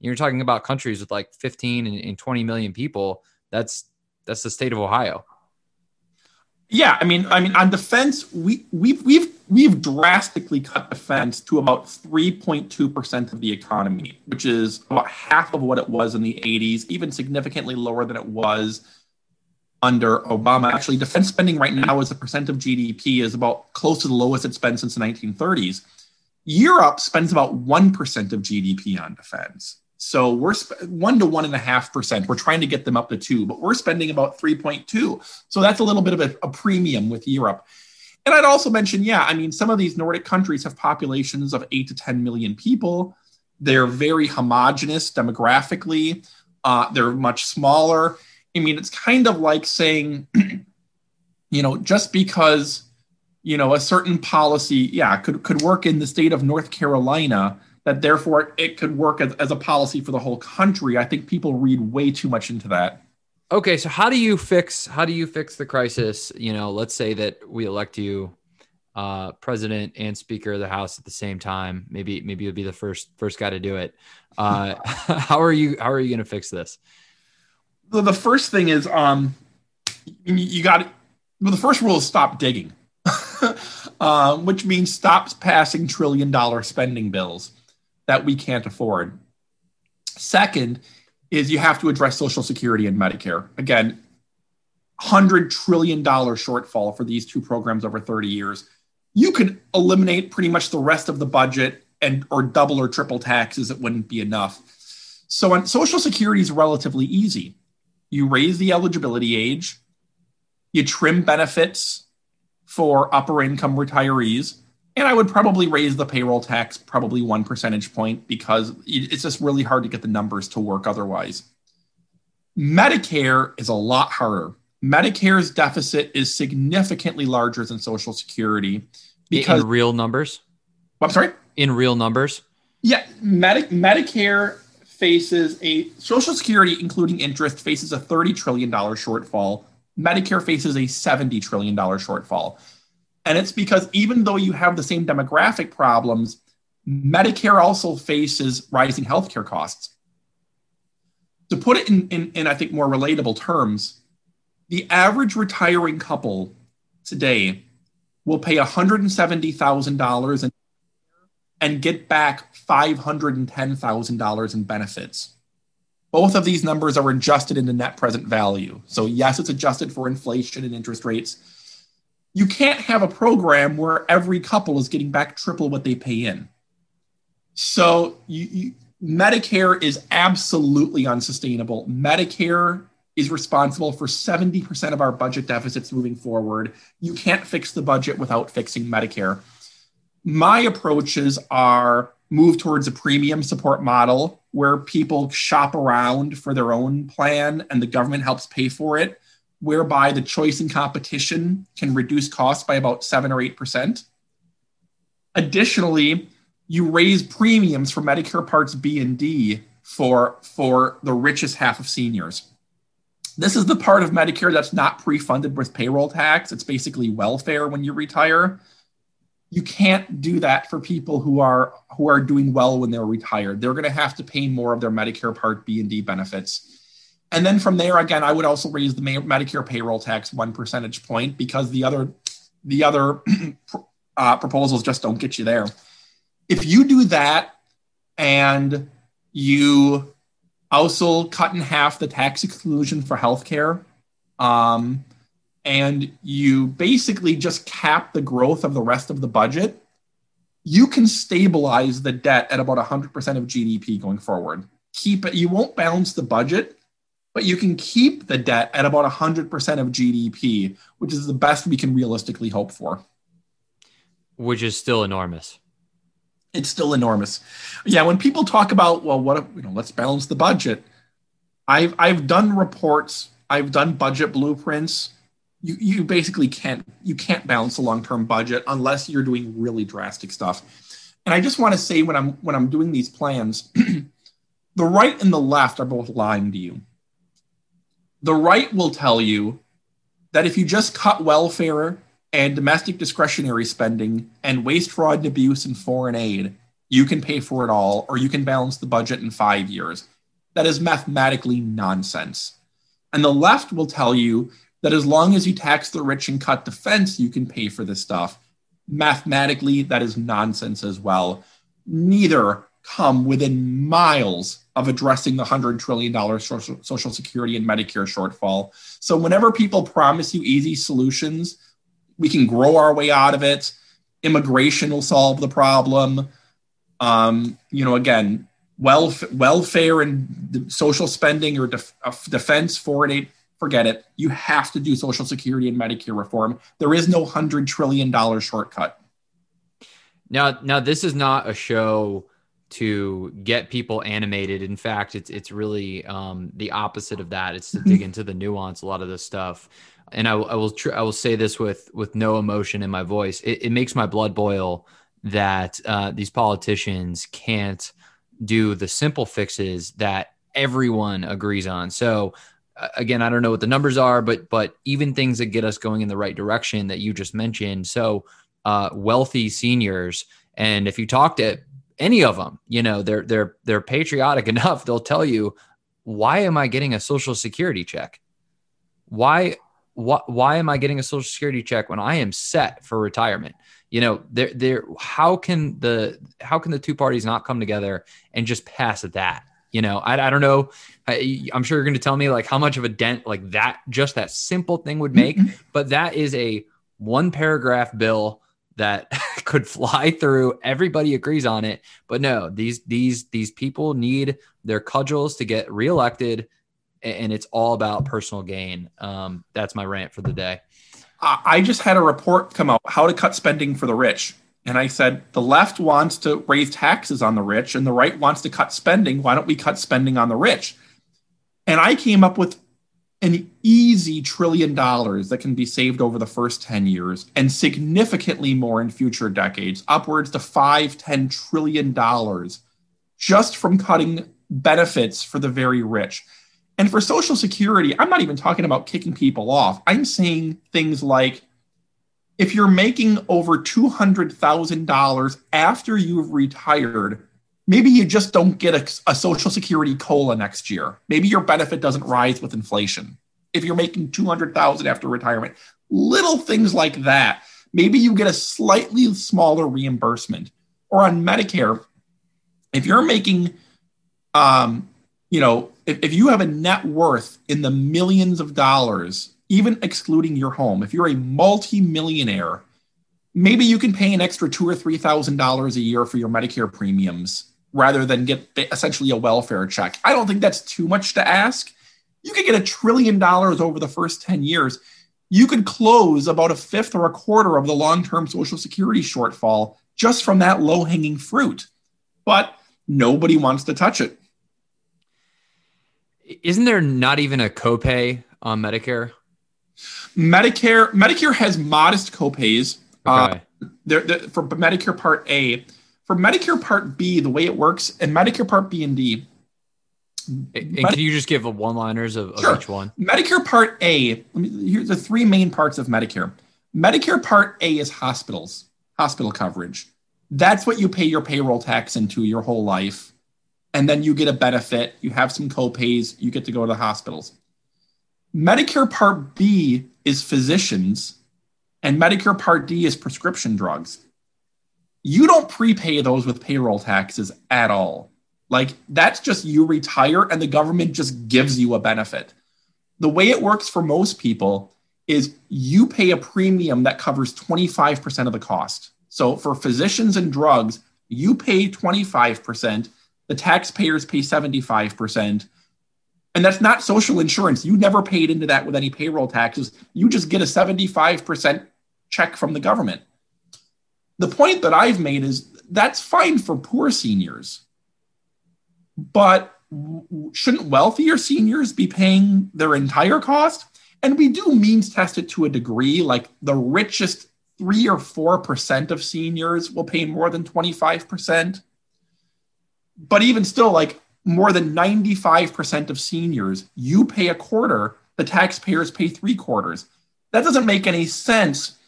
You're talking about countries with like 15 and, and 20 million people. That's that's the state of Ohio. Yeah, I mean, I mean, on defense, we we've we've we've drastically cut defense to about 3.2% of the economy, which is about half of what it was in the 80s, even significantly lower than it was under Obama. Actually, defense spending right now as a percent of GDP is about close to the lowest it's been since the 1930s. Europe spends about 1% of GDP on defense. So we're sp- one to one and a half percent. We're trying to get them up to two, but we're spending about 3.2. So that's a little bit of a, a premium with Europe. And I'd also mention, yeah, I mean, some of these Nordic countries have populations of eight to 10 million people. They're very homogenous demographically. Uh, they're much smaller. I mean, it's kind of like saying, <clears throat> you know, just because, you know, a certain policy, yeah, could, could work in the state of North Carolina, that therefore it could work as, as a policy for the whole country. I think people read way too much into that. Okay, so how do you fix how do you fix the crisis? You know, let's say that we elect you uh, president and speaker of the house at the same time. Maybe maybe you'll be the first first guy to do it. Uh, <laughs> how are you how are you going to fix this? The, the first thing is um, you got well, the first rule is stop digging, <laughs> uh, which means stop passing trillion dollar spending bills that we can't afford. Second is you have to address Social Security and Medicare. Again, $100 trillion shortfall for these two programs over 30 years. You could eliminate pretty much the rest of the budget and or double or triple taxes, it wouldn't be enough. So on Social Security is relatively easy. You raise the eligibility age, you trim benefits for upper income retirees, and I would probably raise the payroll tax probably one percentage point because it's just really hard to get the numbers to work otherwise. Medicare is a lot harder. Medicare's deficit is significantly larger than Social Security because in real numbers. Oh, I'm sorry. In real numbers. Yeah, Medi- Medicare faces a Social Security, including interest, faces a thirty trillion dollar shortfall. Medicare faces a seventy trillion dollar shortfall. And it's because even though you have the same demographic problems, Medicare also faces rising healthcare costs. To put it in, in, in I think, more relatable terms, the average retiring couple today will pay $170,000 and get back $510,000 in benefits. Both of these numbers are adjusted into net present value. So, yes, it's adjusted for inflation and interest rates, you can't have a program where every couple is getting back triple what they pay in. So you, you, Medicare is absolutely unsustainable. Medicare is responsible for 70% of our budget deficits moving forward. You can't fix the budget without fixing Medicare. My approaches are move towards a premium support model where people shop around for their own plan and the government helps pay for it whereby the choice and competition can reduce costs by about seven or 8%. Additionally, you raise premiums for Medicare Parts B and D for, for the richest half of seniors. This is the part of Medicare that's not pre funded with payroll tax. It's basically welfare when you retire. You can't do that for people who are who are doing well when they're retired. They're going to have to pay more of their Medicare Part B and D benefits and then from there, again, I would also raise the Medicare payroll tax one percentage point because the other the other <clears throat> uh, proposals just don't get you there. If you do that and you also cut in half the tax exclusion for healthcare, um, and you basically just cap the growth of the rest of the budget, you can stabilize the debt at about 100% of GDP going forward. Keep it, you won't balance the budget, but you can keep the debt at about 100% of GDP, which is the best we can realistically hope for. Which is still enormous. It's still enormous. Yeah, when people talk about, well, what, if, you know, let's balance the budget. I've, I've done reports, I've done budget blueprints. You, you basically can't, you can't balance a long-term budget unless you're doing really drastic stuff. And I just want to say when I'm, when I'm doing these plans, <clears throat> the right and the left are both lying to you the right will tell you that if you just cut welfare and domestic discretionary spending and waste, fraud, and abuse and foreign aid, you can pay for it all, or you can balance the budget in five years. That is mathematically nonsense. And the left will tell you that as long as you tax the rich and cut defense, you can pay for this stuff. Mathematically, that is nonsense as well. Neither come within miles of addressing the $100 trillion social, social security and Medicare shortfall. So, whenever people promise you easy solutions, we can grow our way out of it. Immigration will solve the problem. Um, you know, again, welf- welfare and social spending or def- uh, defense, foreign aid, forget it. You have to do Social Security and Medicare reform. There is no $100 trillion shortcut. Now, now this is not a show to get people animated. In fact, it's it's really um, the opposite of that. It's to dig mm-hmm. into the nuance a lot of this stuff and I, I will tr- I will say this with with no emotion in my voice. It, it makes my blood boil that uh, these politicians can't do the simple fixes that everyone agrees on. So uh, again, I don't know what the numbers are, but but even things that get us going in the right direction that you just mentioned. So uh, wealthy seniors, and if you talk to any of them, you know they're they're they're patriotic <laughs> enough. They'll tell you, why am I getting a social security check? Why why, why am I getting a social security check when I am set for retirement? You know, there, there, how can the, how can the two parties not come together and just pass that? You know, I, I don't know. I, am sure you're going to tell me like how much of a dent like that, just that simple thing would make, mm-hmm. but that is a one paragraph bill that <laughs> could fly <laughs> through. Everybody agrees on it, but no, these, these, these people need their cudgels to get reelected and it's all about personal gain. Um, that's my rant for the day. I just had a report come out how to cut spending for the rich. And I said, the left wants to raise taxes on the rich and the right wants to cut spending. Why don't we cut spending on the rich? And I came up with an easy trillion dollars that can be saved over the first 10 years and significantly more in future decades, upwards to five, 10 trillion dollars just from cutting benefits for the very rich. And for Social Security, I'm not even talking about kicking people off. I'm saying things like if you're making over $200,000 after you've retired, maybe you just don't get a, a, Social Security COLA next year. Maybe your benefit doesn't rise with inflation. If you're making 200,000 after retirement, little things like that. Maybe you get a slightly smaller reimbursement. Or on Medicare, if you're making um, you know, if, if you have a net worth in the millions of dollars, even excluding your home, if you're a multi-millionaire, maybe you can pay an extra two or three thousand dollars a year for your Medicare premiums rather than get essentially a welfare check. I don't think that's too much to ask. You could get a trillion dollars over the first 10 years. You could close about a fifth or a quarter of the long term Social Security shortfall just from that low hanging fruit. But nobody wants to touch it. Isn't there not even a copay on Medicare? Medicare Medicare has modest copays. Okay. Uh, for Medicare Part A. For Medicare Part B, the way it works, and Medicare Part B and D. And Medi- can you just give a one-liners of, of sure. each one? Medicare Part A. Me, here's the three main parts of Medicare. Medicare Part A is hospitals, hospital coverage. That's what you pay your payroll tax into your whole life and then you get a benefit. You have some copays. You get to go to the hospitals. Medicare Part B is physicians, and Medicare Part D is prescription drugs. You don't prepay those with payroll taxes at all. Like that's just you retire and the government just gives you a benefit. The way it works for most people is you pay a premium that covers 25% of the cost. So for physicians and drugs, you pay 25% the taxpayers pay 75%. And that's not social insurance. You never paid into that with any payroll taxes. You just get a 75% check from the government. The point that I've made is that's fine for poor seniors. But shouldn't wealthier seniors be paying their entire cost? And we do means test it to a degree, like the richest three or 4% of seniors will pay more than 25% but even still, like more than 95% of seniors, you pay a quarter, the taxpayers pay three quarters. That doesn't make any sense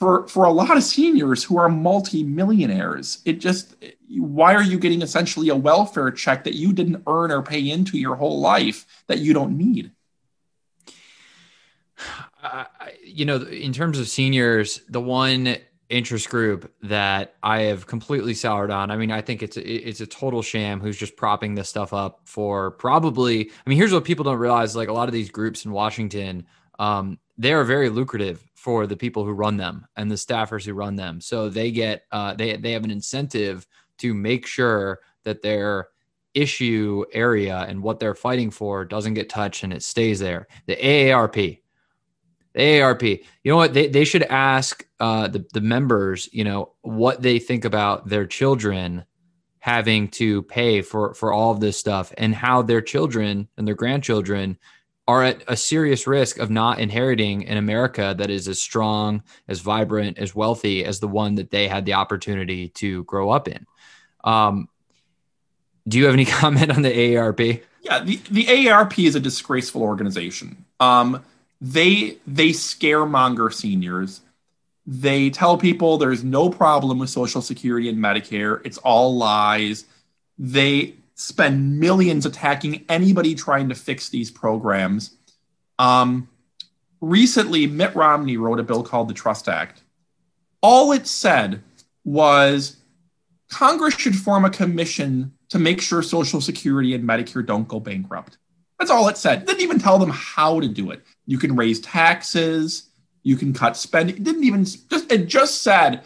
for, for a lot of seniors who are multimillionaires. It just, why are you getting essentially a welfare check that you didn't earn or pay into your whole life that you don't need? You know, in terms of seniors, the one interest group that I have completely soured on. I mean, I think it's a, it's a total sham who's just propping this stuff up for probably. I mean, here's what people don't realize: like a lot of these groups in Washington, um, they are very lucrative for the people who run them and the staffers who run them. So they get uh, they they have an incentive to make sure that their issue area and what they're fighting for doesn't get touched and it stays there. The AARP, the AARP. You know what? They, they should ask uh, the, the members, you know, what they think about their children having to pay for, for all of this stuff and how their children and their grandchildren are at a serious risk of not inheriting an America that is as strong, as vibrant, as wealthy as the one that they had the opportunity to grow up in. Um, do you have any <laughs> comment on the AARP? Yeah, the, the AARP is a disgraceful organization. Um, they they scaremonger seniors. They tell people there's no problem with Social Security and Medicare. It's all lies. They spend millions attacking anybody trying to fix these programs. Um, recently, Mitt Romney wrote a bill called the Trust Act. All it said was Congress should form a commission to make sure Social Security and Medicare don't go bankrupt. That's all it said. It didn't even tell them how to do it. You can raise taxes, you can cut spending. It didn't even just it just said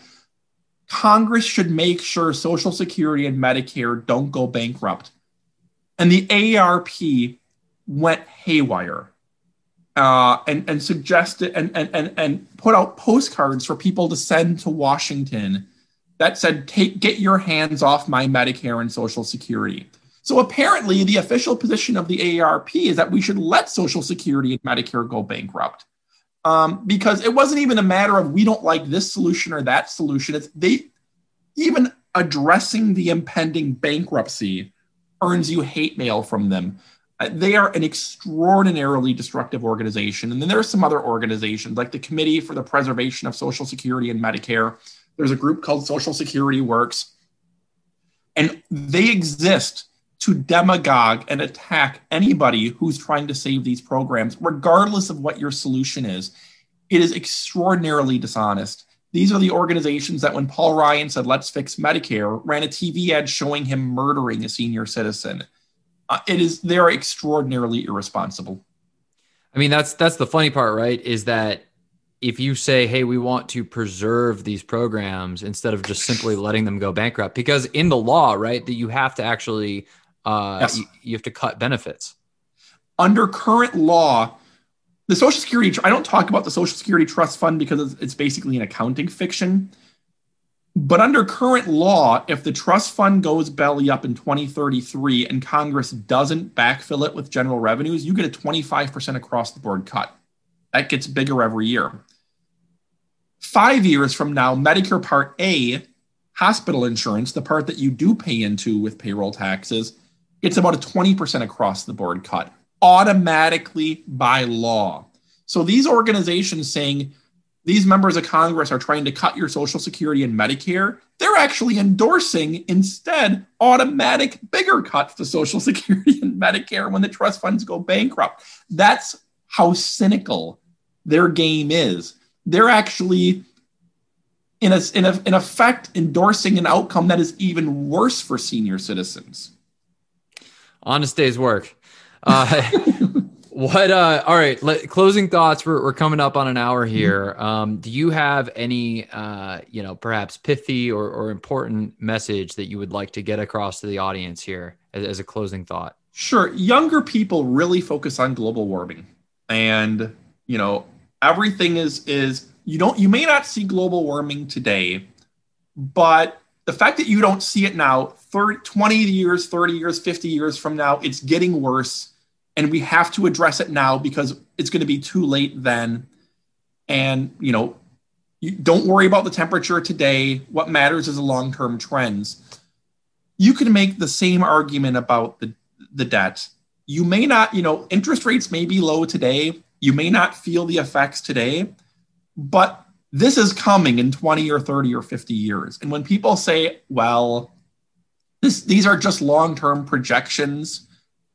Congress should make sure Social Security and Medicare don't go bankrupt. And the AARP went haywire uh, and, and suggested and, and, and, and put out postcards for people to send to Washington that said, take, get your hands off my Medicare and Social Security. So apparently, the official position of the AARP is that we should let Social Security and Medicare go bankrupt. Um, because it wasn't even a matter of we don't like this solution or that solution. It's they even addressing the impending bankruptcy earns you hate mail from them. Uh, they are an extraordinarily destructive organization. And then there are some other organizations like the Committee for the Preservation of Social Security and Medicare. There's a group called Social Security Works. And they exist to demagogue and attack anybody who's trying to save these programs, regardless of what your solution is. It is extraordinarily dishonest. These are the organizations that, when Paul Ryan said, let's fix Medicare, ran a TV ad showing him murdering a senior citizen. Uh, it is, they're extraordinarily irresponsible. I mean, that's, that's the funny part, right? Is that if you say, hey, we want to preserve these programs instead of just simply letting them go bankrupt, because in the law, right, that you have to actually uh, yes. you, you have to cut benefits. Under current law, the Social Security, I don't talk about the Social Security Trust Fund because it's basically an accounting fiction. But under current law, if the trust fund goes belly up in 2033 and Congress doesn't backfill it with general revenues, you get a 25% across the board cut. That gets bigger every year. Five years from now, Medicare Part A, hospital insurance, the part that you do pay into with payroll taxes, it's about a 20% across the board cut automatically by law. So these organizations saying these members of Congress are trying to cut your Social Security and Medicare, they're actually endorsing instead automatic bigger cuts to Social <laughs> Security and Medicare when the trust funds go bankrupt. That's how cynical their game is. They're actually in a, in, a, in effect endorsing an outcome that is even worse for senior citizens honest day's work. Uh, <laughs> what? Uh, all right. Let, closing thoughts. We're, we're coming up on an hour here. Um, do you have any, uh, you know, perhaps pithy or, or important message that you would like to get across to the audience here as, as a closing thought? Sure. Younger people really focus on global warming, and you know, everything is is you don't you may not see global warming today, but the fact that you don't see it now 30, 20 years 30 years 50 years from now it's getting worse. And we have to address it now because it's going to be too late then. And you know you don't worry about the temperature today. What matters is the long-term trends. You can make the same argument about the, the debt. You may not you know interest rates may be low today. You may not feel the effects today. But this is coming in 20 or 30 or 50 years. And when people say, well, this, these are just long term projections,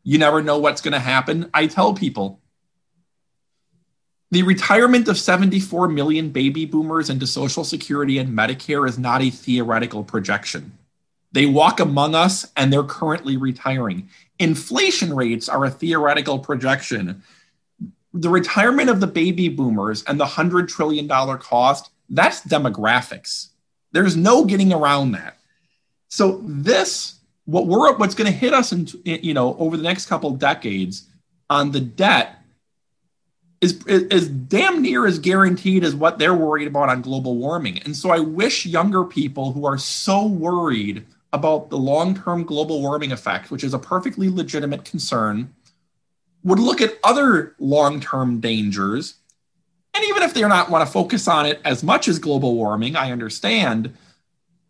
you never know what's going to happen, I tell people The retirement of 74 million baby boomers into Social Security and Medicare is not a theoretical projection. They walk among us and they're currently retiring. Inflation rates are a theoretical projection. The retirement of the baby boomers and the $100 trillion cost, that's demographics. There's no getting around that. So this what we're what's going to hit us in you know over the next couple decades on the debt is, is damn near as guaranteed as what they're worried about on global warming. And so I wish younger people who are so worried about the long-term global warming effect, which is a perfectly legitimate concern, would look at other long-term dangers. And even if they're not want to focus on it as much as global warming, I understand,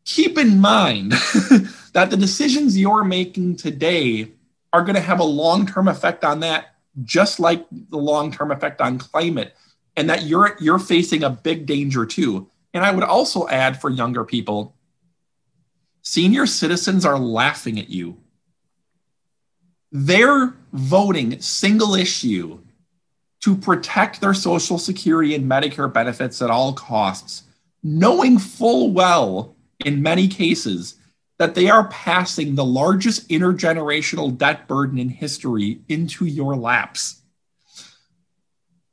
keep in mind <laughs> that the decisions you're making today are going to have a long-term effect on that just like the long-term effect on climate and that you're you're facing a big danger too. And i would also add for younger people senior citizens are laughing at you. They're voting single issue to protect their social security and medicare benefits at all costs knowing full well in many cases that they are passing the largest intergenerational debt burden in history into your laps.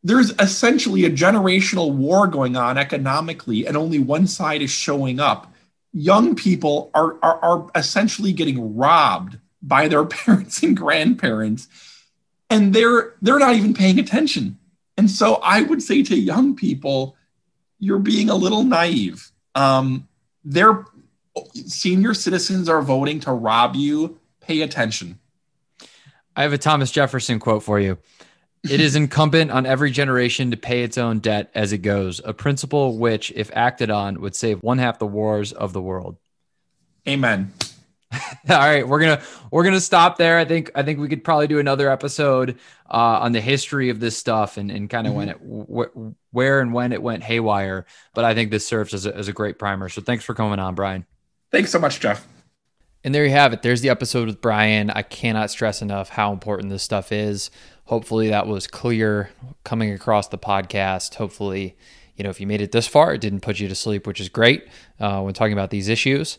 There's essentially a generational war going on economically, and only one side is showing up. Young people are, are, are essentially getting robbed by their <laughs> parents and grandparents, and they're they're not even paying attention. And so I would say to young people, you're being a little naive. Um, they're senior citizens are voting to rob you, pay attention. I have a Thomas Jefferson quote for you. It is incumbent on every generation to pay its own debt as it goes, a principle which, if acted on, would save one half the wars of the world. Amen. <laughs> All right, we're gonna we're gonna stop there. I think I think we could probably do another episode uh, on the history of this stuff and, and kind of mm-hmm. when it wh- where and when it went haywire. But I think this serves as a, as a great primer. So thanks for coming on, Brian. Thanks so much, Jeff. And there you have it. There's the episode with Brian. I cannot stress enough how important this stuff is. Hopefully, that was clear coming across the podcast. Hopefully, you know, if you made it this far, it didn't put you to sleep, which is great uh, when talking about these issues.